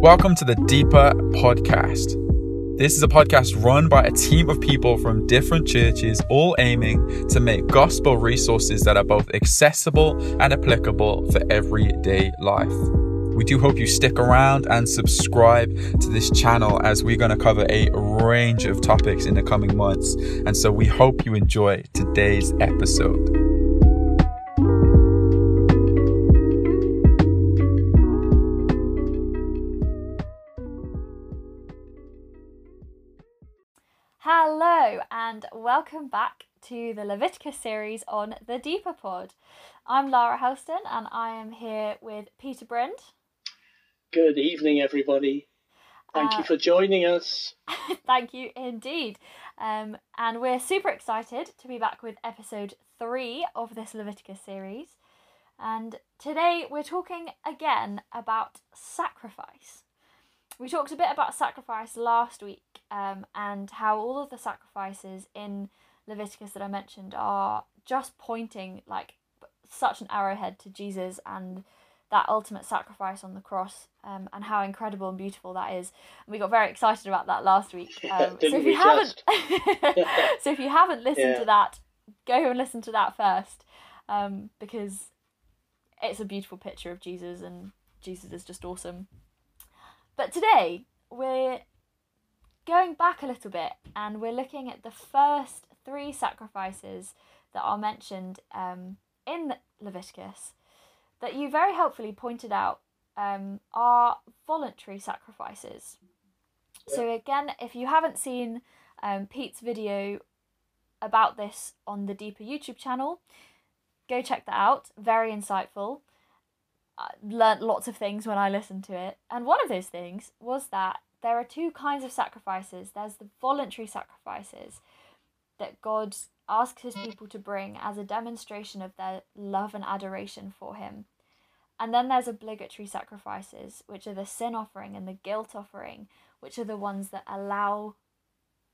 Welcome to the Deeper Podcast. This is a podcast run by a team of people from different churches, all aiming to make gospel resources that are both accessible and applicable for everyday life. We do hope you stick around and subscribe to this channel as we're going to cover a range of topics in the coming months. And so we hope you enjoy today's episode. And welcome back to the Leviticus series on the Deeper Pod. I'm Lara Helston, and I am here with Peter Brind. Good evening, everybody. Thank Uh, you for joining us. Thank you indeed. Um, and we're super excited to be back with episode three of this Leviticus series. And today we're talking again about sacrifice. We talked a bit about sacrifice last week um, and how all of the sacrifices in Leviticus that I mentioned are just pointing like such an arrowhead to Jesus and that ultimate sacrifice on the cross um, and how incredible and beautiful that is. And we got very excited about that last week. Um, so if we you haven't, so if you haven't listened Yeah. to that, go and listen to that first, um, because it's a beautiful picture of Jesus and Jesus is just awesome. But today we're going back a little bit and we're looking at the first three sacrifices that are mentioned um, in Leviticus that you very helpfully pointed out um, are voluntary sacrifices. So, again, if you haven't seen um, Pete's video about this on the Deeper YouTube channel, go check that out. Very insightful. I learnt lots of things when I listened to it. And one of those things was that there are two kinds of sacrifices there's the voluntary sacrifices that God asks his people to bring as a demonstration of their love and adoration for him. And then there's obligatory sacrifices, which are the sin offering and the guilt offering, which are the ones that allow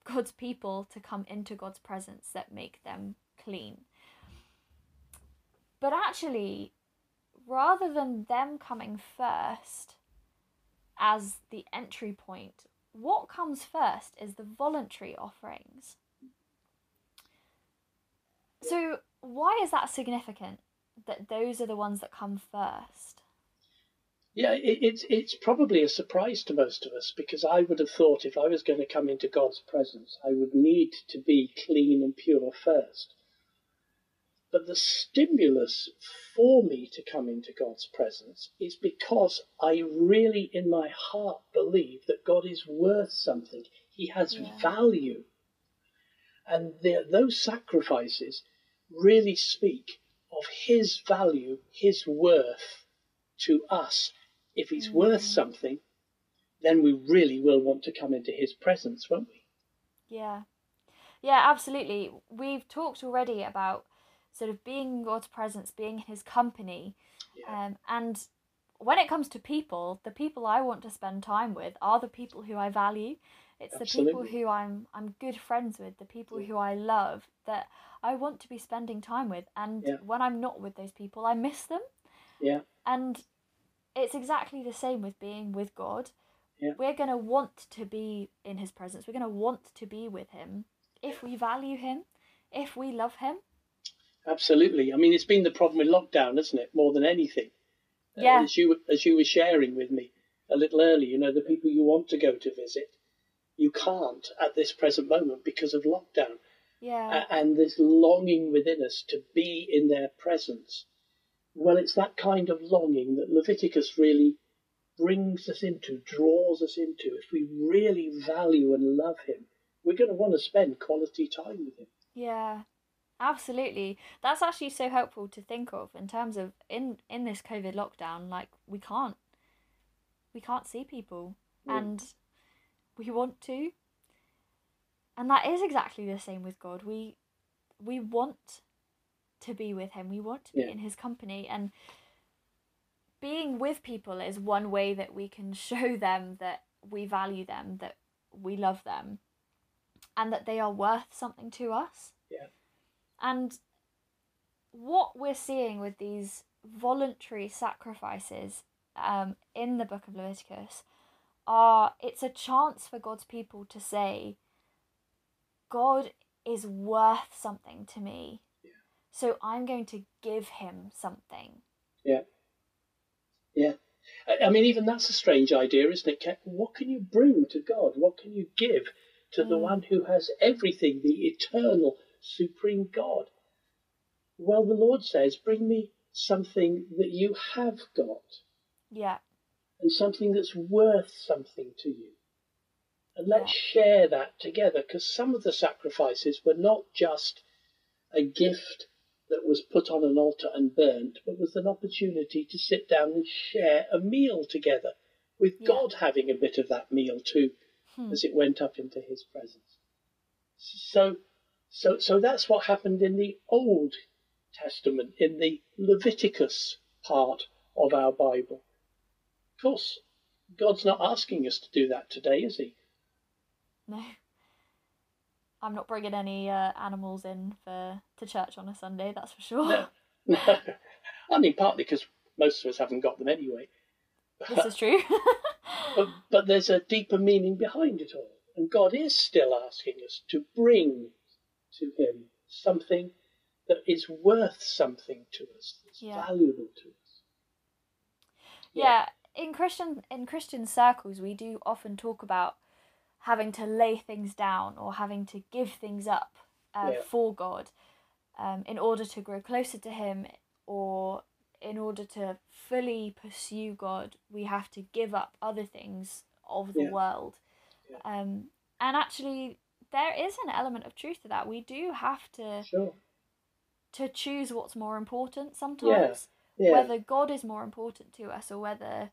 God's people to come into God's presence that make them clean. But actually, rather than them coming first as the entry point, what comes first is the voluntary offerings. So, why is that significant that those are the ones that come first? Yeah, it, it's it's probably a surprise to most of us because I would have thought if I was going to come into God's presence, I would need to be clean and pure first. But the stimulus for me to come into God's presence is because I really, in my heart, believe that God is worth something. He has Yeah. value. And the, those sacrifices really speak of His value, His worth to us. If He's worth Mm. something, then we really will want to come into His presence, won't we? Yeah. Yeah, absolutely. We've talked already about sort of being in God's presence, being in his company. Yeah. Um, and when it comes to people, the people I want to spend time with are the people who I value. It's the people who I'm I'm good friends with, the people Yeah. who I love that I want to be spending time with. And Yeah. when I'm not with those people, I miss them. Yeah. And it's exactly the same with being with God. Yeah. We're going to want to be in his presence. We're going to want to be with him if we value him, if we love him. Absolutely. I mean, it's been the problem with lockdown, isn't it? More than anything. Uh, Yeah. As you as you were sharing with me a little earlier, you know, the people you want to go to visit, you can't at this present moment because of lockdown. Yeah. And this longing within us to be in their presence. Well, it's that kind of longing that Leviticus really brings us into, draws us into. If we really value and love him, we're going to want to spend quality time with him. Yeah, absolutely. That's actually so helpful to think of in terms of in in this COVID lockdown. Like we can't, we can't see people, Mm. and we want to. And that is exactly the same with God. We we want to be with Him. We want to be in His company, and being with people is one way that we can show them that we value them, that we love them, and that they are worth something to us. Yeah. And what we're seeing with these voluntary sacrifices um, in the book of Leviticus are it's a chance for God's people to say, God is worth something to me. Yeah. So I'm going to give him something. Yeah. Yeah. I, mean, even that's a strange idea, isn't it? What can you bring to God? What can you give to the Mm. one who has everything, the eternal, supreme God? Well, the Lord says, Bring me something that you have got Yeah. and something that's worth something to you. And let's share that together because some of the sacrifices were not just a gift that was put on an altar and burnt, but was an opportunity to sit down and share a meal together, with Yeah. God having a bit of that meal too Hmm. as it went up into his presence. So, so, so that's what happened in the Old Testament, in the Leviticus part of our Bible. Of course, God's not asking us to do that today, is he? No. I'm not bringing any uh, animals in for to church on a Sunday, that's for sure. No. No. I mean, partly because most of us haven't got them anyway. this is true. But, but there's a deeper meaning behind it all. And God is still asking us to bring to Him something that is worth something to us, that's Yeah. valuable to us. yeah. yeah, in Christian in Christian circles, we do often talk about having to lay things down or having to give things up uh, Yeah. for God um, in order to grow closer to Him or in order to fully pursue God, we have to give up other things of the Yeah. world. Yeah. Um, and actually, there is an element of truth to that. We do have to Sure. to choose what's more important sometimes Yeah. whether God is more important to us or whether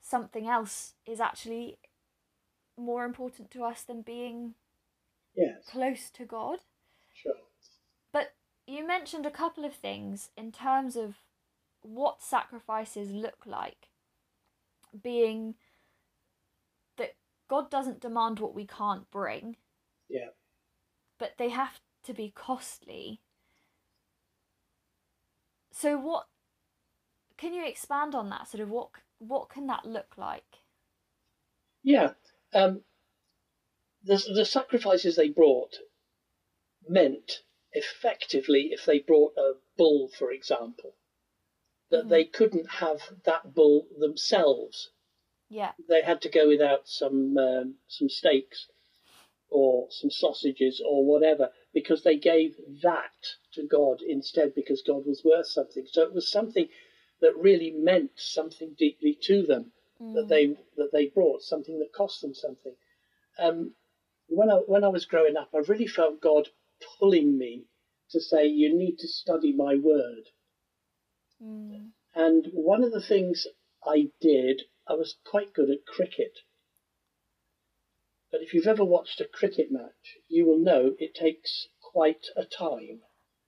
something else is actually more important to us than being Yes. close to God. Sure. But you mentioned a couple of things in terms of what sacrifices look like, being that God doesn't demand what we can't bring, Yeah. but they have to be costly. So what can you expand on that sort of what what can that look like? Yeah. Um, the, the sacrifices they brought meant effectively, if they brought a bull, for example, that Mhm. they couldn't have that bull themselves. Yeah. They had to go without some um, some steaks or some sausages or whatever because they gave that to God instead because God was worth something. So it was something that really meant something deeply to them that Mm. they that they brought, something that cost them something. Um, when I when I was growing up, I really felt God pulling me to say, "You need to study my word." Mm. And one of the things I did, I was quite good at cricket. But if you've ever watched a cricket match, you will know it takes quite a time.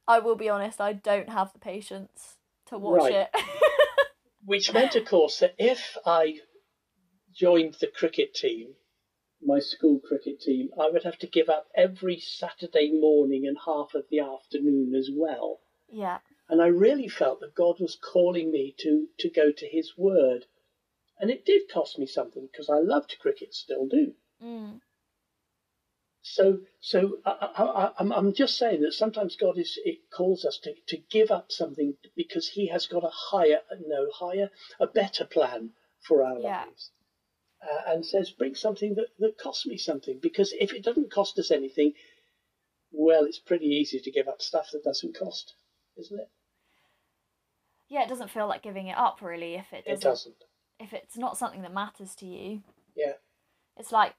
I will be honest, I don't have the patience to watch Right. it. Which meant, of course, that if I joined the cricket team, my school cricket team, I would have to give up every Saturday morning and half of the afternoon as well. yeah. And I really felt that God was calling me to, to go to His Word. And it did cost me something because I loved cricket, still do. Mm. So, so I, I, I, I'm, I'm just saying that sometimes God is it calls us to, to give up something because He has got a higher, no higher, a better plan for our Yeah. lives, uh, and says bring something that that costs me something because if it doesn't cost us anything, well, it's pretty easy to give up stuff that doesn't cost, isn't it? Yeah, it doesn't feel like giving it up really if it It doesn't doesn't. if it's not something that matters to you. Yeah, It's like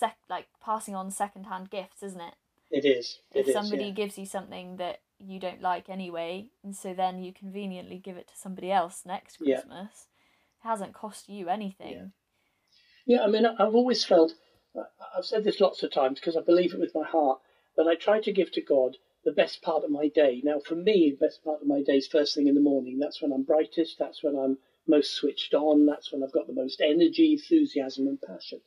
sec like passing on second hand gifts, isn't it? it is. It if is, somebody yeah. gives you something that you don't like anyway, and so then you conveniently give it to somebody else next Yeah. Christmas, it hasn't cost you anything. Yeah, I mean, I've always felt, I've said this lots of times because I believe it with my heart, that I try to give to God the best part of my day. Now, for me, the best part of my day is first thing in the morning. That's when I'm brightest, that's when I'm most switched on, that's when I've got the most energy, enthusiasm, and passion.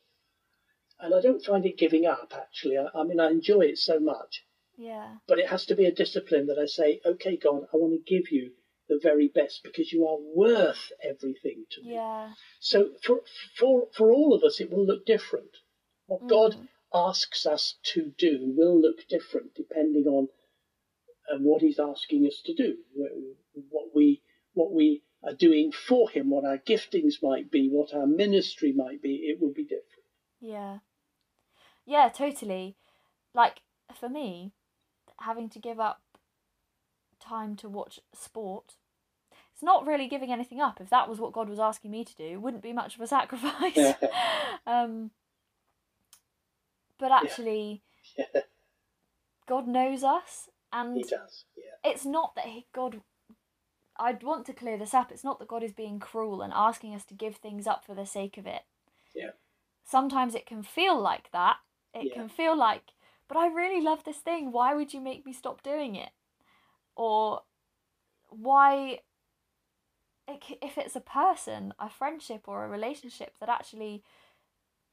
And I don't find it giving up, actually. I, I mean, I enjoy it so much, Yeah. but it has to be a discipline that I say, okay, God, I want to give you the very best because you are worth everything to me. Yeah. So for for for all of us, it will look different. What God Mm. asks us to do will look different depending on um, what He's asking us to do, what we what we are doing for Him, what our giftings might be, what our ministry might be. It will be different. Yeah. Yeah, totally. Like for me, having to give up time to watch sport, it's not really giving anything up. If that was what God was asking me to do, it wouldn't be much of a sacrifice. um but actually Yeah, God knows us and He does. Yeah, it's not that he, God. I'd want to clear this up. It's not that God is being cruel and asking us to give things up for the sake of it. Yeah. Sometimes it can feel like that. It Yeah. can feel like, but I really love this thing. Why would you make me stop doing it? Or why? If it's a person, a friendship, or a relationship that actually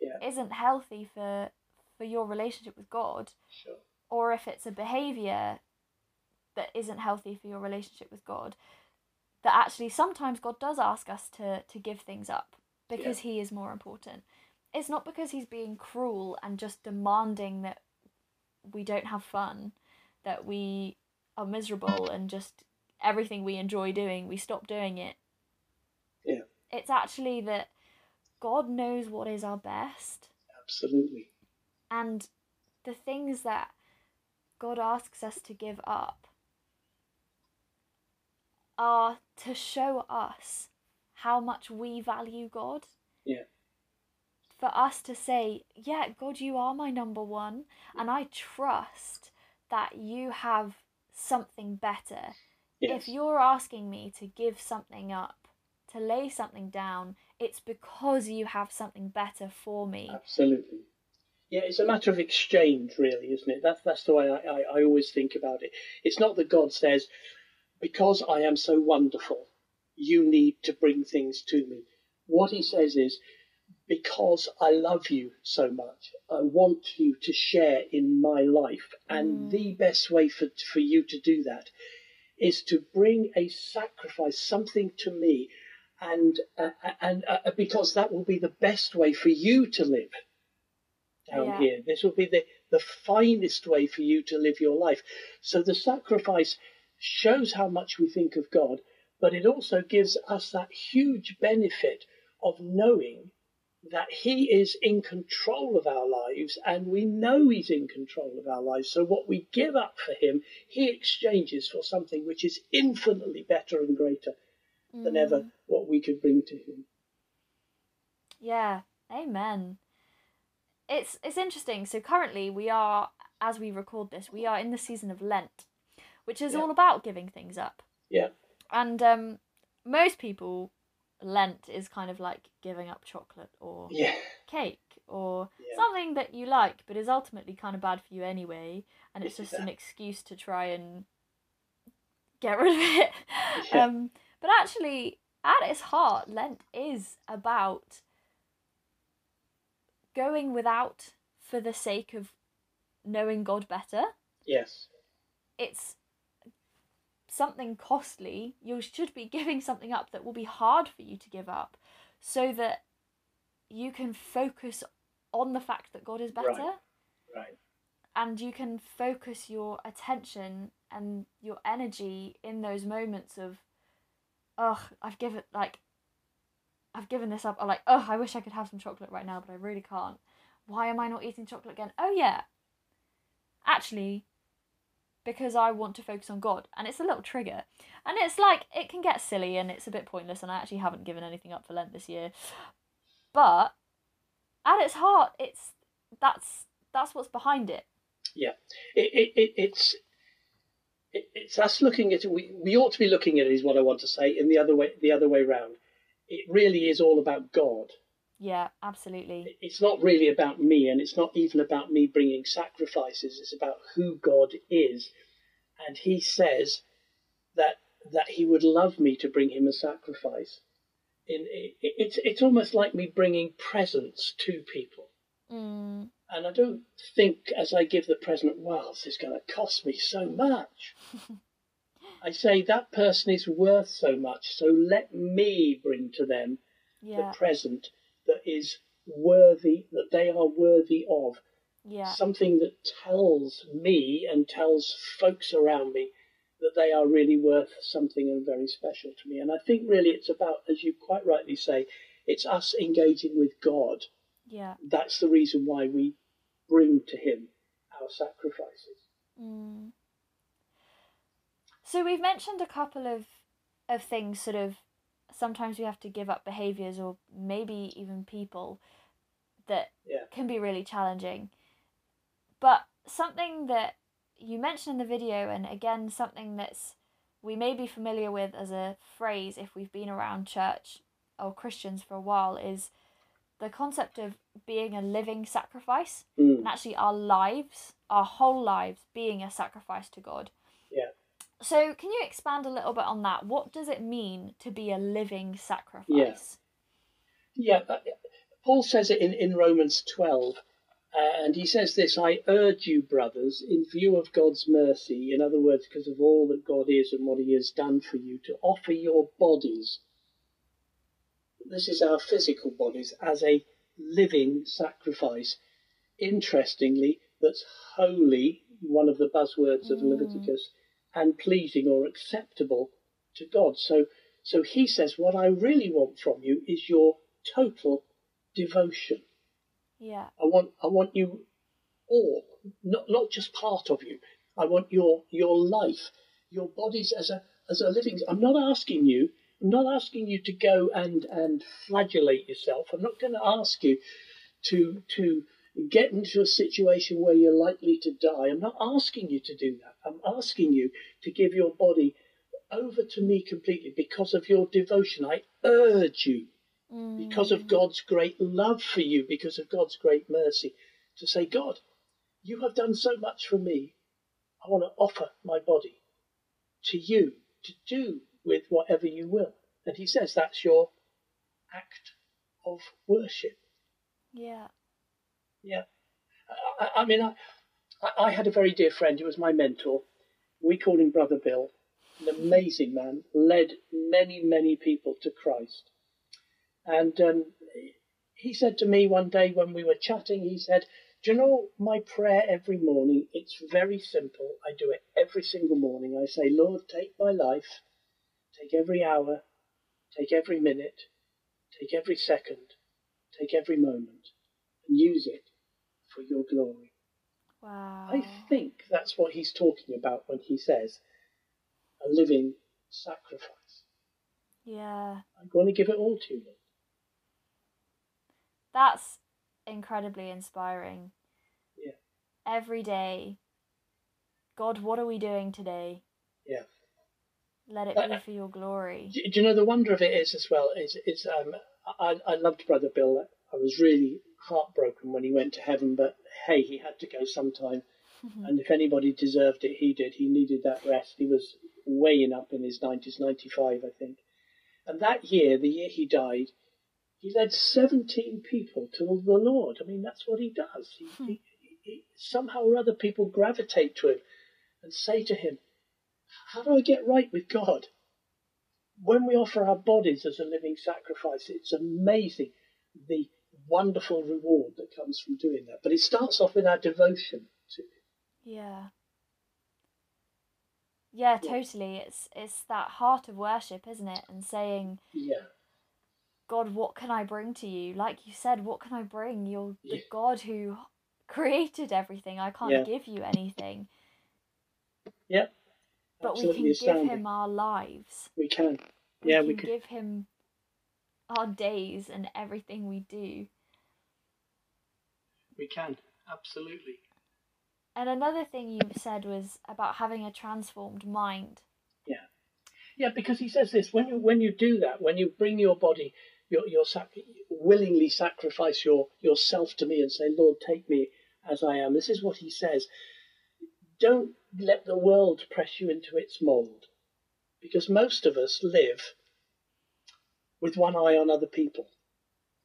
Yeah. isn't healthy for for your relationship with God, sure. or if it's a behavior that isn't healthy for your relationship with God, that actually sometimes God does ask us to to give things up because he is more important. It's not because he's being cruel and just demanding that we don't have fun, that we are miserable and just everything we enjoy doing, we stop doing it. Yeah. It's actually that God knows what is our best Absolutely. and the things that God asks us to give up are to show us how much we value God. Yeah. For us to say, yeah, God, you are my number one, and I trust that you have something better. Yes. If you're asking me to give something up, to lay something down, it's because you have something better for me. Absolutely. Yeah, it's a matter of exchange, really, isn't it? That's that's the way I, I, I always think about it. It's not that God says, because I am so wonderful, you need to bring things to me. What he says is, because I love you so much, I want you to share in my life. And Mm. the best way for, for you to do that is to bring a sacrifice, something to me. And, uh, and uh, because that will be the best way for you to live down Yeah. here. This will be the, the finest way for you to live your life. So the sacrifice shows how much we think of God, but it also gives us that huge benefit of knowing that He is in control of our lives and we know He's in control of our lives. So what we give up for Him, He exchanges for something which is infinitely better and greater than Mm. ever what we could bring to Him. Yeah, amen. It's it's interesting. So currently we are as we record this, we are in the season of Lent, which is Yeah. all about giving things up. Yeah. And um most people Lent is kind of like giving up chocolate or Yeah. cake or Yeah. something that you like but is ultimately kind of bad for you anyway and it's just an excuse to try and get rid of it. Yeah. Um but actually at its heart Lent is about going without for the sake of knowing God better. Yes. It's something costly. You should be giving something up that will be hard for you to give up so that you can focus on the fact that God is better Right. Right. and you can focus your attention and your energy in those moments of oh i've given like i've given this up or like oh i wish i could have some chocolate right now but i really can't why am i not eating chocolate again oh yeah actually because i want to focus on god and it's a little trigger and it's like it can get silly and it's a bit pointless and i actually haven't given anything up for lent this year but at its heart it's that's that's what's behind it Yeah, it, it, it, it's it, it's us looking at it. We, we ought to be looking at it. Is what I want to say. In the other way, the other way round, it really is all about God. Yeah absolutely It's not really about me, and it's not even about me bringing sacrifices. It's about who God is, and He says that that He would love me to bring Him a sacrifice. In it's it's almost like me bringing presents to people. mm. And I don't think as I give the present, well, this is going to cost me so much. I say that person is worth so much, so let me bring to them yeah. the present that is worthy, that they are worthy of. Yeah. Something that tells me and tells folks around me that they are really worth something and very special to me. And I think really it's about, as you quite rightly say, it's us engaging with God. Yeah. That's the reason why we bring to Him our sacrifices. Mm. So we've mentioned a couple of of things sort of sometimes we have to give up behaviors or maybe even people that Yeah. can be really challenging. But something that you mentioned in the video and again something that's we may be familiar with as a phrase if we've been around church or Christians for a while is the concept of being a living sacrifice Mm. and actually our lives, our whole lives being a sacrifice to God. Yeah. So, can you expand a little bit on that? What does it mean to be a living sacrifice? Yeah, uh, Paul says it in, in Romans 12, uh, and he says this I urge you, brothers, in view of God's mercy, in other words, because of all that God is and what he has done for you, to offer your bodies. This is our physical bodies as a living sacrifice. Interestingly, that's holy, one of the buzzwords of Mm. Leviticus, and pleasing or acceptable to God. So, so he says, what I really want from you is your total devotion. Yeah. I want, I want you all, not not just part of you. I want your your life, your bodies as a as a living. I'm not asking you. I'm not asking you to go and and flagellate yourself. I'm not going to ask you to to get into a situation where you're likely to die. I'm not asking you to do that. I'm asking you to give your body over to me completely because of your devotion. I urge you because of mm. God's great love for you, because of God's great mercy, to say, God, you have done so much for me. I want to offer my body to you to do with whatever you will. And he says that's your act of worship. Yeah. Yeah. I, I mean, I, I- had a very dear friend who was my mentor. We called him Brother Bill. An amazing man, led many, many people to Christ. And um, he said to me one day when we were chatting, he said, Do you know my prayer every morning? It's very simple. I do it every single morning. I say, Lord, take my life, take every hour, take every minute, take every second, take every moment, and use it for your glory. Wow. I think that's what he's talking about when he says a living sacrifice. Yeah. I'm going to give it all to you. That's incredibly inspiring. Yeah. Every day, God, what are we doing today? Yeah. Let it Uh, be for your glory. Do, do you know the wonder of it is as well? Is is um I I loved Brother Bill. I was really heartbroken when he went to heaven, but hey, he had to go sometime. Mm-hmm. and if anybody deserved it, he did. He needed that rest. He was weighing up in his nineties, ninety five, I think. And that year, the year he died, he led seventeen people to the Lord. I mean, that's what he does. He, hmm. he, he, somehow or other, people gravitate to him and say to him, "How do I get right with God?" when we offer our bodies as a living sacrifice, it's amazing the wonderful reward that comes from doing that. But it starts off with our devotion to Him. Yeah. Yeah, totally. It's it's that heart of worship, isn't it? And saying, Yeah, God, what can I bring to you? Like you said, what can I bring? You're the Yeah. God who created everything. I can't Yeah. give you anything. yeah, But we absolutely can give astounding. him our lives. We can. We yeah, can we can. give him our days and everything we do. We can absolutely. And another thing you said was about having a transformed mind. Yeah, yeah, because He says this when you when you do that, when you bring your body, your your sac- willingly sacrifice your yourself to me and say, Lord, take me as I am. This is what He says. Don't let the world press you into its mould, because most of us live with one eye on other people.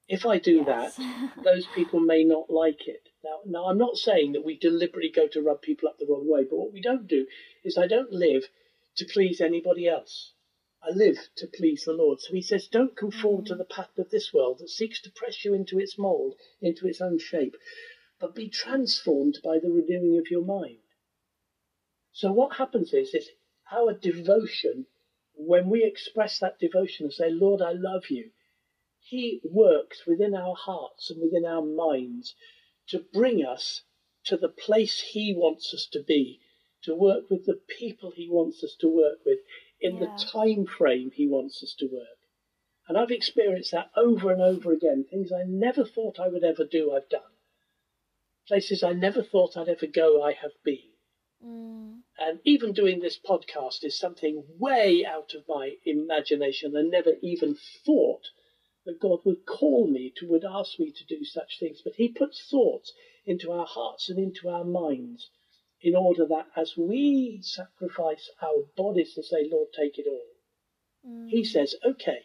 If I do Yes. that, those people may not like it. Now, now, I'm not saying that we deliberately go to rub people up the wrong way, but what we don't do is I don't live to please anybody else. I live to please the Lord. So he says, don't conform to mm. the pattern of this world that seeks to press you into its mold, into its own shape, but be transformed by the renewing of your mind. So what happens is, is our devotion, when we express that devotion and say, Lord, I love you, he works within our hearts and within our minds to bring us to the place he wants us to be, to work with the people he wants us to work with in Yeah. the time frame he wants us to work. And I've experienced that over and over again. Things I never thought I would ever do, I've done. Places I never thought I'd ever go, I have been. Mm. And even doing this podcast is something way out of my imagination. I never even thought that God would call me to, would ask me to do such things. But He puts thoughts into our hearts and into our minds in order that as we sacrifice our bodies and say, Lord, take it all, Mm. He says, okay,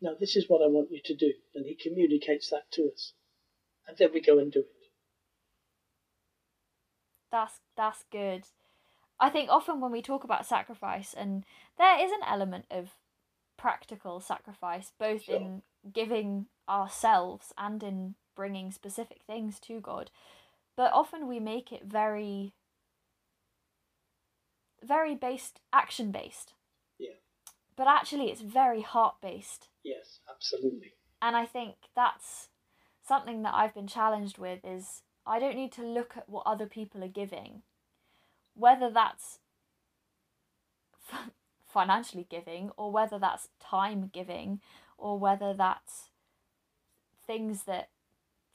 now this is what I want you to do. And He communicates that to us. And then we go and do it. That's that's good. I think often when we talk about sacrifice, and there is an element of practical sacrifice, both Sure. in giving ourselves and in bringing specific things to God, but often we make it very, very based, action based. Yeah. But actually, it's very heart based. Yes, absolutely. and I think that's something that I've been challenged with is I don't need to look at what other people are giving, whether that's financially giving or whether that's time giving or whether that's things that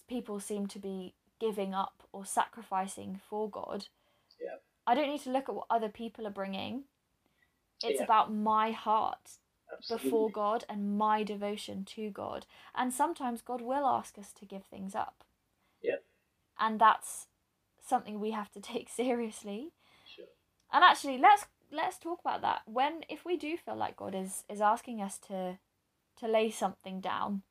people seem to be giving up or sacrificing for God. Yeah. I don't need to look at what other people are bringing. It's Yeah. about my heart Absolutely. before God and my devotion to God. And sometimes God will ask us to give things up. Yeah. And that's something we have to take seriously. Sure. And actually let's let's talk about that. When if we do feel like God is is asking us to to lay something down,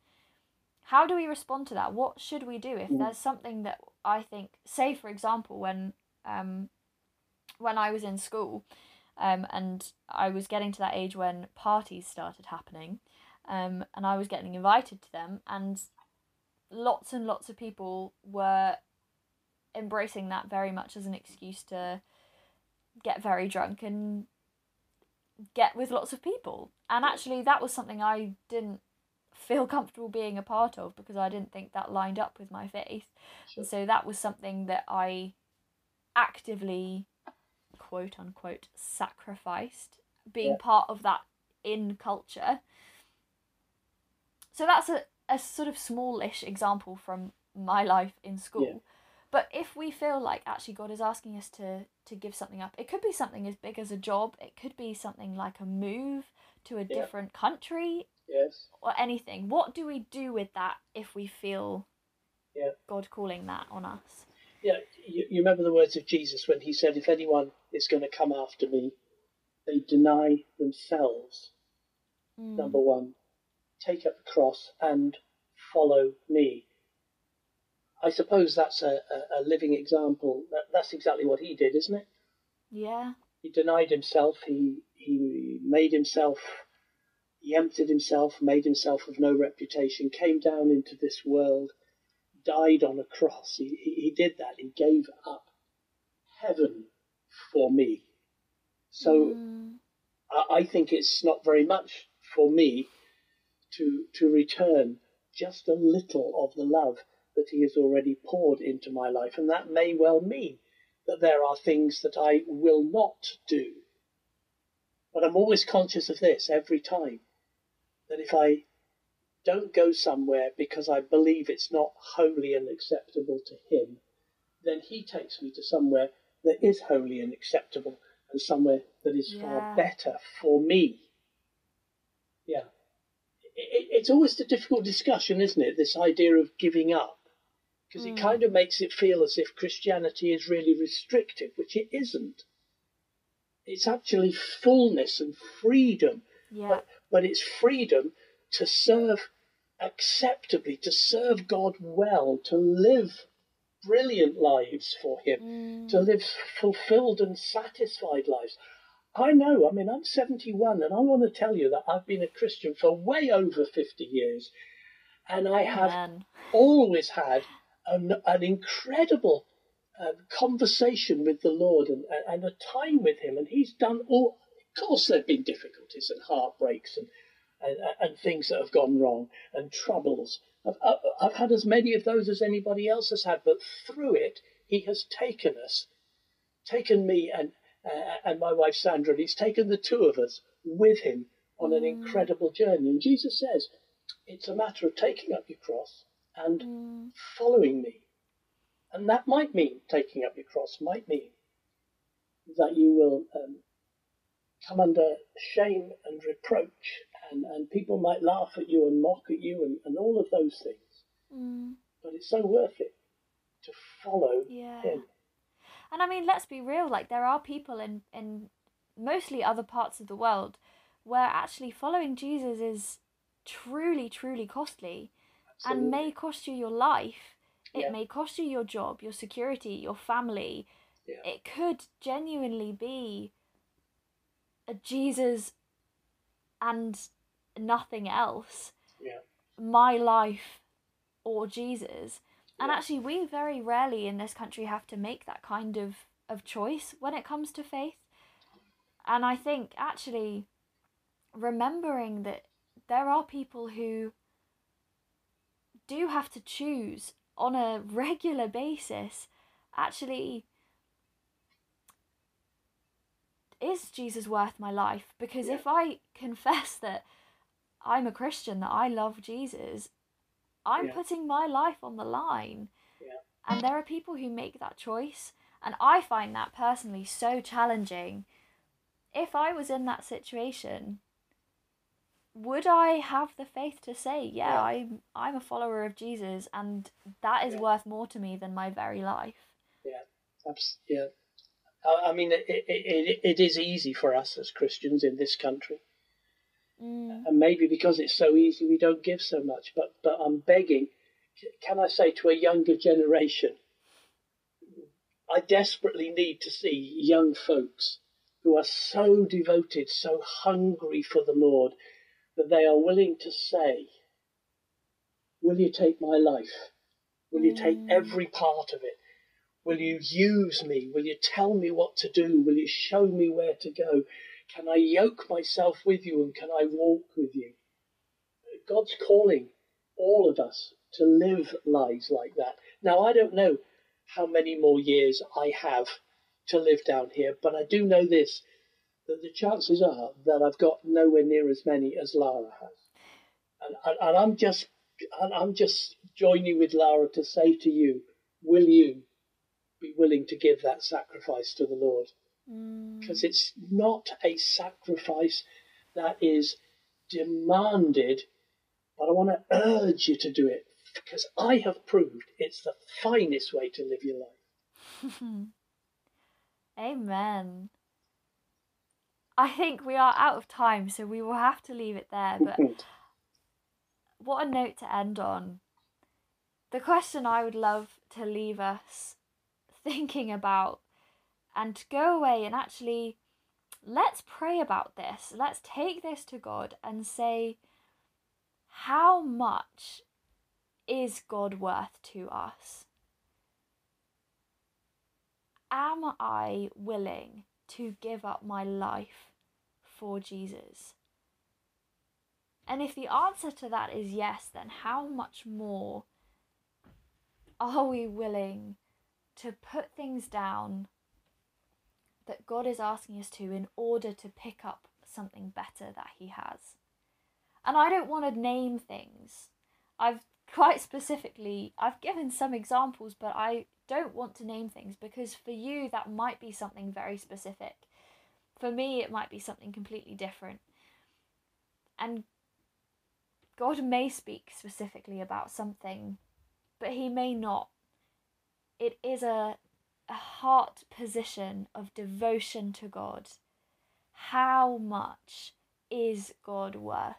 how do we respond to that? What should we do if Mm. there's something that I think say for example when um when I was in school um, and I was getting to that age when parties started happening, um, and I was getting invited to them, and lots and lots of people were embracing that very much as an excuse to get very drunk and get with lots of people. And actually, that was something I didn't feel comfortable being a part of because I didn't think that lined up with my faith. Sure. And so that was something that I actively, quote unquote, sacrificed being Yeah. part of that in culture. So that's a, a sort of smallish example from my life in school. Yeah. But if we feel like actually God is asking us to, to give something up, it could be something as big as a job, it could be something like a move to a Yeah. different country, Yes. or anything. What do we do with that if we feel Yeah. God calling that on us? Yeah, you, you remember the words of Jesus when he said, If anyone is going to come after me, they deny themselves, Mm. number one, take up the cross and follow me. I suppose that's a, a, a living example. That, that's exactly what he did, isn't it? Yeah. He denied himself, he, he made himself, he emptied himself, made himself of no reputation, came down into this world, died on a cross. He, he, he did that. He gave up heaven for me. So Mm. I, I think it's not very much for me to to return just a little of the love that he has already poured into my life, and that may well mean that there are things that I will not do. But I'm always conscious of this every time that if I don't go somewhere because I believe it's not holy and acceptable to him, then he takes me to somewhere that is holy and acceptable and somewhere that is Yeah. far better for me. Yeah. It, it's always a difficult discussion, isn't it? This idea of giving up. Because it Mm. kind of makes it feel as if Christianity is really restrictive, which it isn't. It's actually fullness and freedom Yeah. but, but it's freedom to serve acceptably, to serve God well, to live brilliant lives for Him, Mm. to live fulfilled and satisfied lives. I know. I mean, I'm 71, and I want to tell you that I've been a Christian for way over 50 years, and I have Amen. always had an, an incredible uh, conversation with the Lord and, and a time with Him, and He's done all. Of course, there have been difficulties and heartbreaks and and, and things that have gone wrong and troubles. I've, I've, I've had as many of those as anybody else has had, but through it, He has taken us, taken me and uh, and my wife Sandra, and He's taken the two of us with Him on an incredible journey. And Jesus says, it's a matter of taking up your cross and Mm. following me. And that might mean taking up your cross, might mean that you will um, come under shame and reproach, and, and people might laugh at you and mock at you and, and all of those things. Mm. But it's so worth it to follow Yeah. Him. And I mean, let's be real, like there are people in in mostly other parts of the world where actually following Jesus is truly truly costly and may cost you your life. It Yeah. may cost you your job, your security, your family. Yeah. It could genuinely be a Jesus and nothing else. Yeah. My life or Jesus. And actually, we very rarely in this country have to make that kind of, of choice when it comes to faith. And I think actually remembering that there are people who do have to choose on a regular basis actually is Jesus worth my life? Because Yeah. if I confess that I'm a Christian, that I love Jesus, I'm Yeah. putting my life on the line. Yeah. And there are people who make that choice. And I find that personally so challenging. If I was in that situation, would I have the faith to say, yeah, Yeah. I'm I'm a follower of Jesus and that is Yeah. worth more to me than my very life? Yeah, Abs- yeah. I, I mean, it, it, it, it is easy for us as Christians in this country. Mm. and maybe because it's so easy we don't give so much but but i'm begging can i say to a younger generation i desperately need to see young folks who are so devoted so hungry for the lord that they are willing to say will you take my life will you take Mm. every part of it will you use me will you tell me what to do will you show me where to go can I yoke myself with you and can I walk with you? God's calling all of us to live lives like that. Now, I don't know how many more years I have to live down here, but I do know this that the chances are that I've got nowhere near as many as Lara has. And, and, and I'm just and I'm just joining with Lara to say to you, will you be willing to give that sacrifice to the Lord? Mm. because it's not a sacrifice that is demanded, but I want to urge you to do it because I have proved it's the finest way to live your life. Amen. I think we are out of time, so we will have to leave it there. But what a note to end on. The question I would love to leave us thinking about and to go away and actually let's pray about this. Let's take this to God and say, how much is God worth to us? Am I willing to give up my life for Jesus? And if the answer to that is yes, then how much more are we willing to put things down that God is asking us to in order to pick up something better that He has? And I don't want to name things. I've quite specifically, I've given some examples, but I don't want to name things because for you that might be something very specific. For me, it might be something completely different. And God may speak specifically about something, but He may not. It is a, a heart position of devotion to God. How much is God worth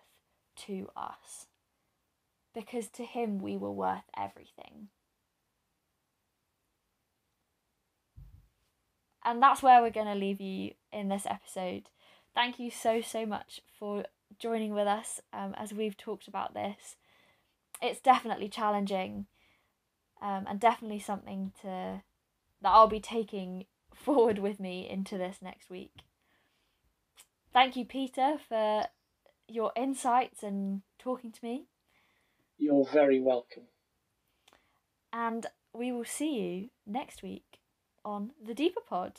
to us? Because to Him we were worth everything. And that's where we're going to leave you in this episode. Thank you so, so much for joining with us um, as we've talked about this. It's definitely challenging um, and definitely something to that I'll be taking forward with me into this next week. Thank you, Peter, for your insights and talking to me. You're very welcome. And we will see you next week on the Deeper Pod.